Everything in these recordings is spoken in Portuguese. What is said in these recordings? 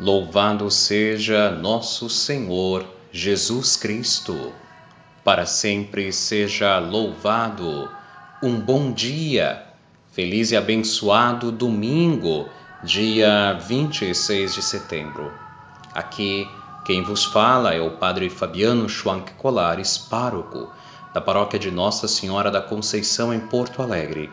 Louvado seja nosso Senhor Jesus Cristo. Para sempre seja louvado. Um bom dia. Feliz e abençoado domingo, dia 26 de setembro. Aqui quem vos fala é o Padre Fabiano Schwank Colares, pároco da paróquia de Nossa Senhora da Conceição em Porto Alegre.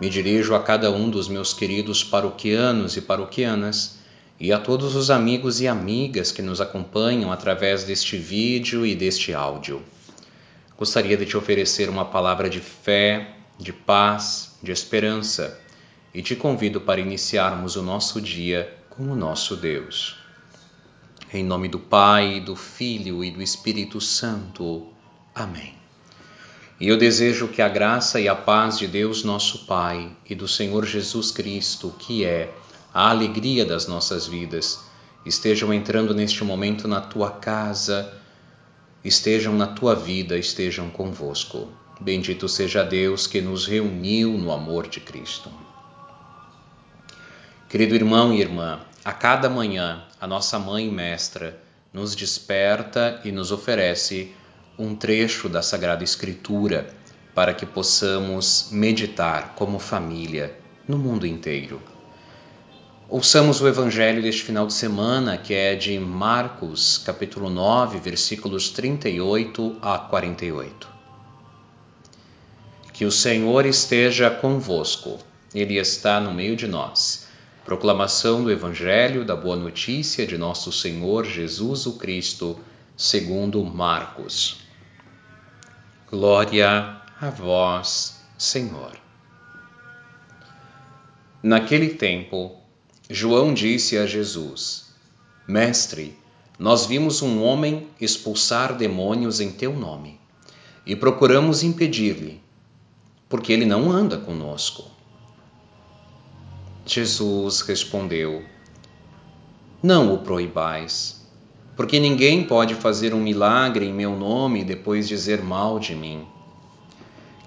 Me dirijo a cada um dos meus queridos paroquianos e paroquianas e a todos os amigos e amigas que nos acompanham através deste vídeo e deste áudio. Gostaria de te oferecer uma palavra de fé, de paz, de esperança e te convido para iniciarmos o nosso dia com o nosso Deus. Em nome do Pai, do Filho e do Espírito Santo. Amém. E eu desejo que a graça e a paz de Deus, nosso Pai, e do Senhor Jesus Cristo, que é a alegria das nossas vidas, estejam entrando neste momento na tua casa, estejam na tua vida, estejam convosco. Bendito seja Deus que nos reuniu no amor de Cristo. Querido irmão e irmã, a cada manhã a nossa mãe mestra nos desperta e nos oferece um trecho da Sagrada Escritura para que possamos meditar como família no mundo inteiro. Ouçamos o evangelho deste final de semana, que é de Marcos, capítulo 9, versículos 38 a 48. Que o Senhor esteja convosco, Ele está no meio de nós. Proclamação do Evangelho da Boa Notícia de Nosso Senhor Jesus o Cristo, segundo Marcos. Glória a vós, Senhor. Naquele tempo, João disse a Jesus: Mestre, nós vimos um homem expulsar demônios em teu nome e procuramos impedir-lhe, porque ele não anda conosco. Jesus respondeu: Não o proibais, porque ninguém pode fazer um milagre em meu nome e depois dizer mal de mim.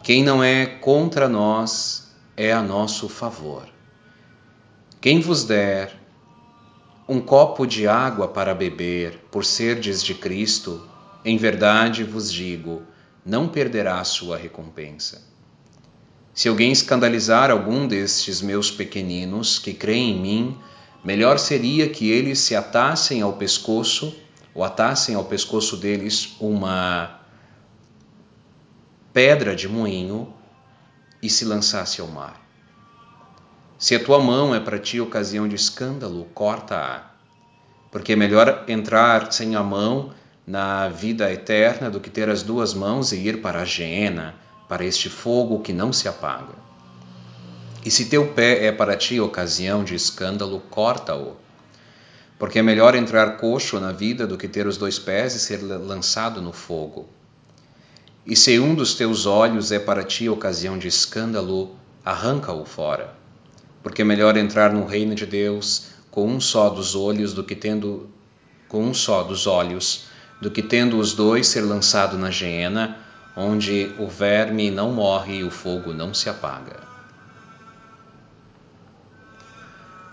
Quem não é contra nós é a nosso favor. Quem vos der um copo de água para beber, por serdes de Cristo, em verdade vos digo, não perderá sua recompensa. Se alguém escandalizar algum destes meus pequeninos que creem em mim, melhor seria que eles se atassem ao pescoço, ou atassem ao pescoço deles uma pedra de moinho e se lançasse ao mar. Se a tua mão é para ti ocasião de escândalo, corta-a. Porque é melhor entrar sem a mão na vida eterna do que ter as duas mãos e ir para a geena, para este fogo que não se apaga. E se teu pé é para ti ocasião de escândalo, corta-o. Porque é melhor entrar coxo na vida do que ter os dois pés e ser lançado no fogo. E se um dos teus olhos é para ti ocasião de escândalo, arranca-o fora porque é melhor entrar no reino de Deus com um só dos olhos do que tendo com um só dos olhos, do que tendo os dois ser lançado na geena, onde o verme não morre e o fogo não se apaga.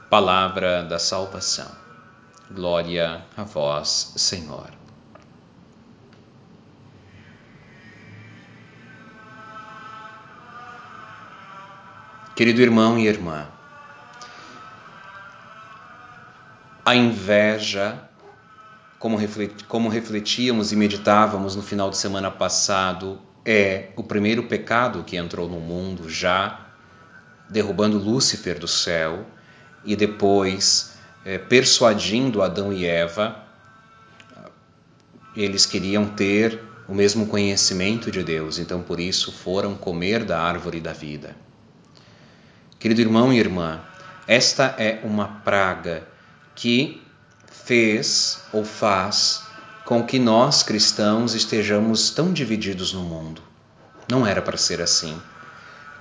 Palavra da salvação. Glória a vós, Senhor. Querido irmão e irmã, a inveja, como, como refletíamos e meditávamos no final de semana passado, é o primeiro pecado que entrou no mundo, já derrubando Lúcifer do céu e depois é, persuadindo Adão e Eva. Eles queriam ter o mesmo conhecimento de Deus, então por isso foram comer da árvore da vida. Querido irmão e irmã, esta é uma praga que fez ou faz com que nós cristãos estejamos tão divididos no mundo. Não era para ser assim.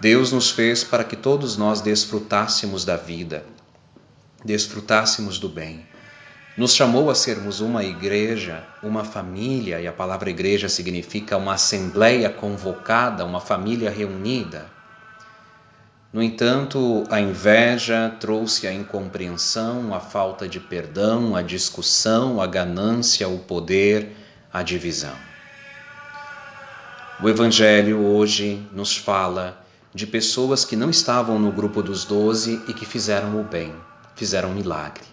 Deus nos fez para que todos nós desfrutássemos da vida, desfrutássemos do bem. Nos chamou a sermos uma igreja, uma família, e a palavra igreja significa uma assembleia convocada, uma família reunida. No entanto, a inveja trouxe a incompreensão, a falta de perdão, a discussão, a ganância, o poder, a divisão. O Evangelho hoje nos fala de pessoas que não estavam no grupo dos doze e que fizeram o bem, fizeram um milagre.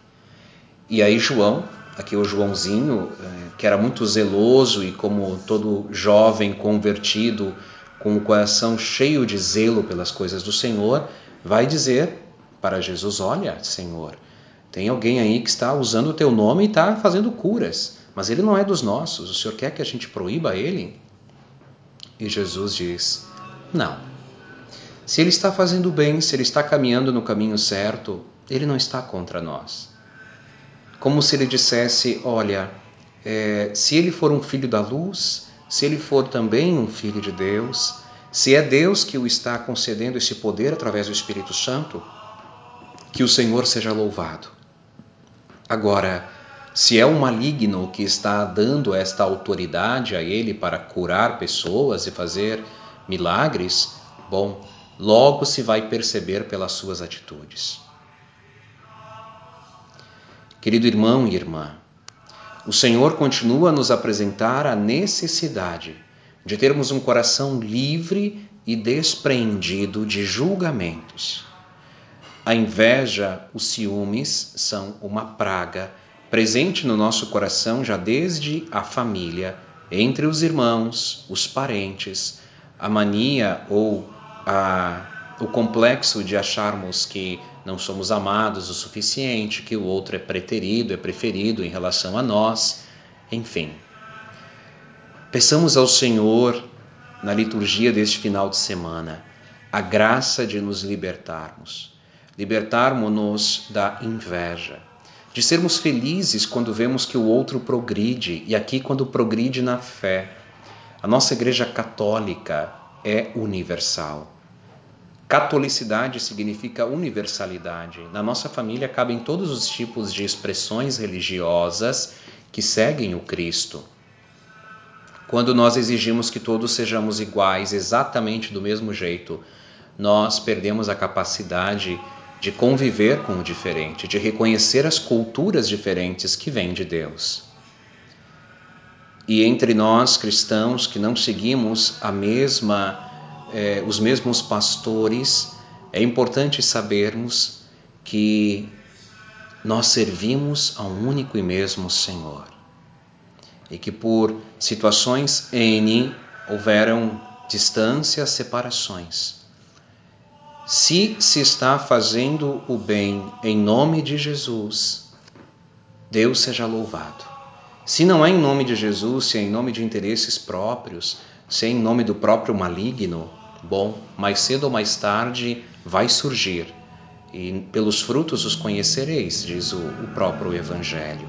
E aí, João, aqui o Joãozinho, eh, que era muito zeloso e como todo jovem convertido, com o coração cheio de zelo pelas coisas do Senhor, vai dizer para Jesus: Olha, Senhor, tem alguém aí que está usando o teu nome e está fazendo curas, mas ele não é dos nossos. O Senhor quer que a gente proíba ele? E Jesus diz: Não. Se ele está fazendo bem, se ele está caminhando no caminho certo, ele não está contra nós. Como se ele dissesse: Olha, é, se ele for um filho da luz, se ele for também um filho de Deus, se é Deus que o está concedendo esse poder através do Espírito Santo, que o Senhor seja louvado. Agora, se é o maligno que está dando esta autoridade a ele para curar pessoas e fazer milagres, bom, logo se vai perceber pelas suas atitudes. Querido irmão e irmã, o Senhor continua a nos apresentar a necessidade de termos um coração livre e despreendido de julgamentos. A inveja, os ciúmes são uma praga presente no nosso coração já desde a família, entre os irmãos, os parentes, a mania ou a, o complexo de acharmos que não somos amados o suficiente, que o outro é preterido, é preferido em relação a nós, enfim. Peçamos ao Senhor, na liturgia deste final de semana, a graça de nos libertarmos, libertarmos-nos da inveja de sermos felizes quando vemos que o outro progride, e aqui quando progride na fé. A nossa Igreja Católica é universal. Catolicidade significa universalidade. Na nossa família cabem todos os tipos de expressões religiosas que seguem o Cristo. Quando nós exigimos que todos sejamos iguais, exatamente do mesmo jeito, nós perdemos a capacidade de conviver com o diferente, de reconhecer as culturas diferentes que vêm de Deus. E entre nós cristãos que não seguimos a mesma, eh, os mesmos pastores, é importante sabermos que nós servimos a um único e mesmo Senhor. E que por situações N houveram distâncias, separações se se está fazendo o bem em nome de Jesus, Deus seja louvado. Se não é em nome de Jesus, se é em nome de interesses próprios, se é em nome do próprio maligno, bom, mais cedo ou mais tarde vai surgir. E pelos frutos os conhecereis, diz o, o próprio Evangelho.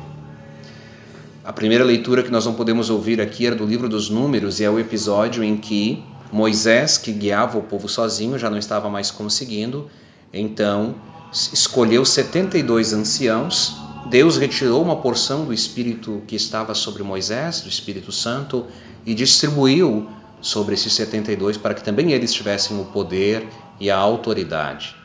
A primeira leitura que nós não podemos ouvir aqui era do livro dos Números e é o episódio em que Moisés, que guiava o povo sozinho, já não estava mais conseguindo, então escolheu 72 anciãos. Deus retirou uma porção do Espírito que estava sobre Moisés, do Espírito Santo, e distribuiu sobre esses 72 para que também eles tivessem o poder e a autoridade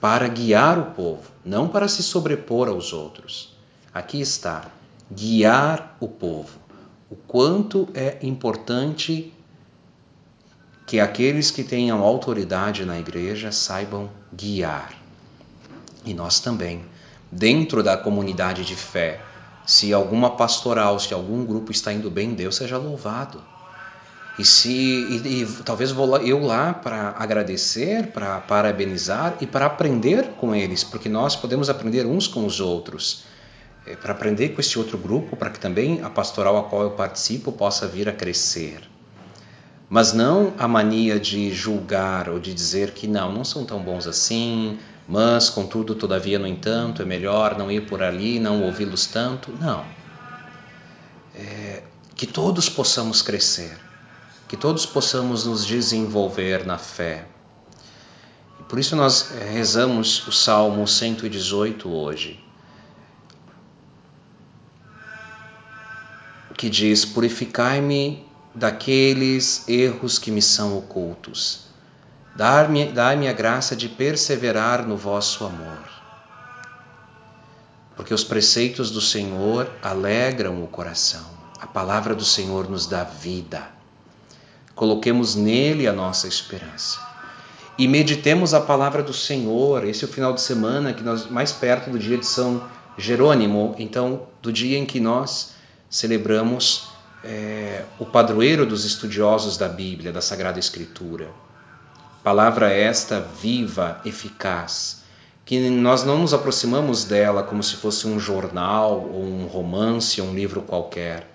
para guiar o povo, não para se sobrepor aos outros. Aqui está, guiar o povo. O quanto é importante que aqueles que tenham autoridade na igreja saibam guiar. E nós também, dentro da comunidade de fé, se alguma pastoral, se algum grupo está indo bem, Deus seja louvado. E se e, e, talvez vou eu lá para agradecer, para parabenizar e para aprender com eles, porque nós podemos aprender uns com os outros. É, para aprender com esse outro grupo, para que também a pastoral a qual eu participo possa vir a crescer mas não a mania de julgar ou de dizer que não, não são tão bons assim, mas contudo, todavia, no entanto, é melhor não ir por ali, não ouvi-los tanto. Não. É, que todos possamos crescer, que todos possamos nos desenvolver na fé. Por isso nós é, rezamos o Salmo 118 hoje, que diz: Purificai-me daqueles erros que me são ocultos. Dar-me dar a graça de perseverar no vosso amor. Porque os preceitos do Senhor alegram o coração. A palavra do Senhor nos dá vida. Coloquemos nele a nossa esperança. E meditemos a palavra do Senhor. Esse é o final de semana que nós mais perto do dia de São Jerônimo, então do dia em que nós celebramos é, o padroeiro dos estudiosos da Bíblia, da Sagrada Escritura. Palavra esta viva, eficaz, que nós não nos aproximamos dela como se fosse um jornal ou um romance ou um livro qualquer.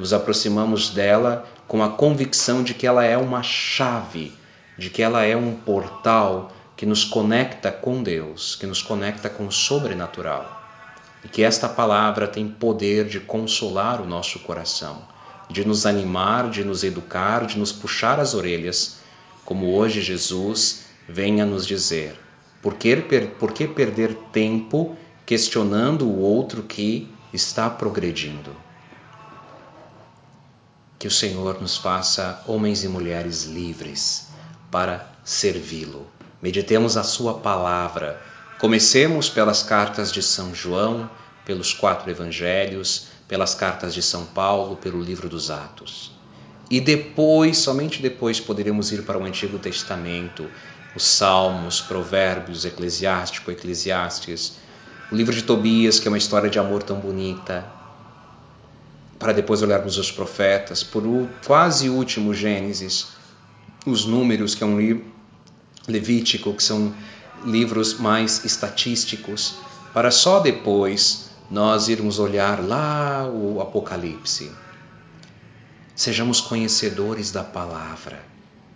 Nos aproximamos dela com a convicção de que ela é uma chave, de que ela é um portal que nos conecta com Deus, que nos conecta com o sobrenatural. E que esta palavra tem poder de consolar o nosso coração, de nos animar, de nos educar, de nos puxar as orelhas como hoje Jesus vem a nos dizer: por que, por que perder tempo questionando o outro que está progredindo? Que o Senhor nos faça homens e mulheres livres para servi-lo. Meditemos a Sua palavra. Comecemos pelas cartas de São João, pelos quatro evangelhos, pelas cartas de São Paulo, pelo livro dos Atos. E depois, somente depois, poderemos ir para o Antigo Testamento, os Salmos, Provérbios, Eclesiástico, Eclesiastes, o livro de Tobias, que é uma história de amor tão bonita, para depois olharmos os profetas, por o quase último Gênesis, os Números, que é um livro levítico, que são livros mais estatísticos, para só depois nós irmos olhar lá o Apocalipse Sejamos conhecedores da palavra.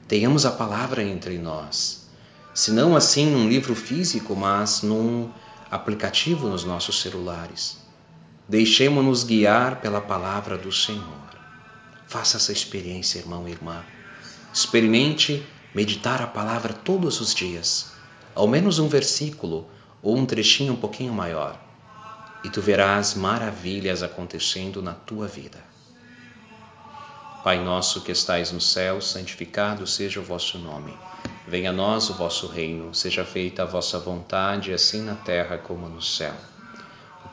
Tenhamos a palavra entre nós. Se não assim num livro físico, mas num aplicativo nos nossos celulares. Deixemos-nos guiar pela palavra do Senhor. Faça essa experiência, irmão e irmã. Experimente meditar a palavra todos os dias, ao menos um versículo ou um trechinho um pouquinho maior, e tu verás maravilhas acontecendo na tua vida. Pai nosso que estais no céu, santificado seja o vosso nome. Venha a nós o vosso reino, seja feita a vossa vontade, assim na terra como no céu.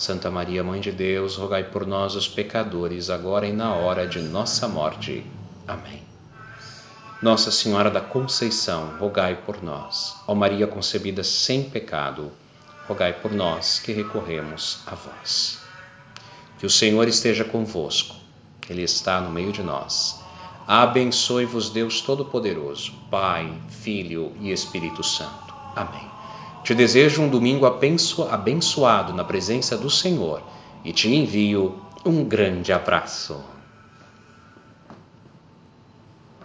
Santa Maria, Mãe de Deus, rogai por nós, os pecadores, agora e na hora de nossa morte. Amém. Nossa Senhora da Conceição, rogai por nós. Ó Maria concebida sem pecado, rogai por nós que recorremos a vós. Que o Senhor esteja convosco ele está no meio de nós. Abençoe-vos, Deus Todo-Poderoso, Pai, Filho e Espírito Santo. Amém. Te desejo um domingo abençoado na presença do Senhor e te envio um grande abraço.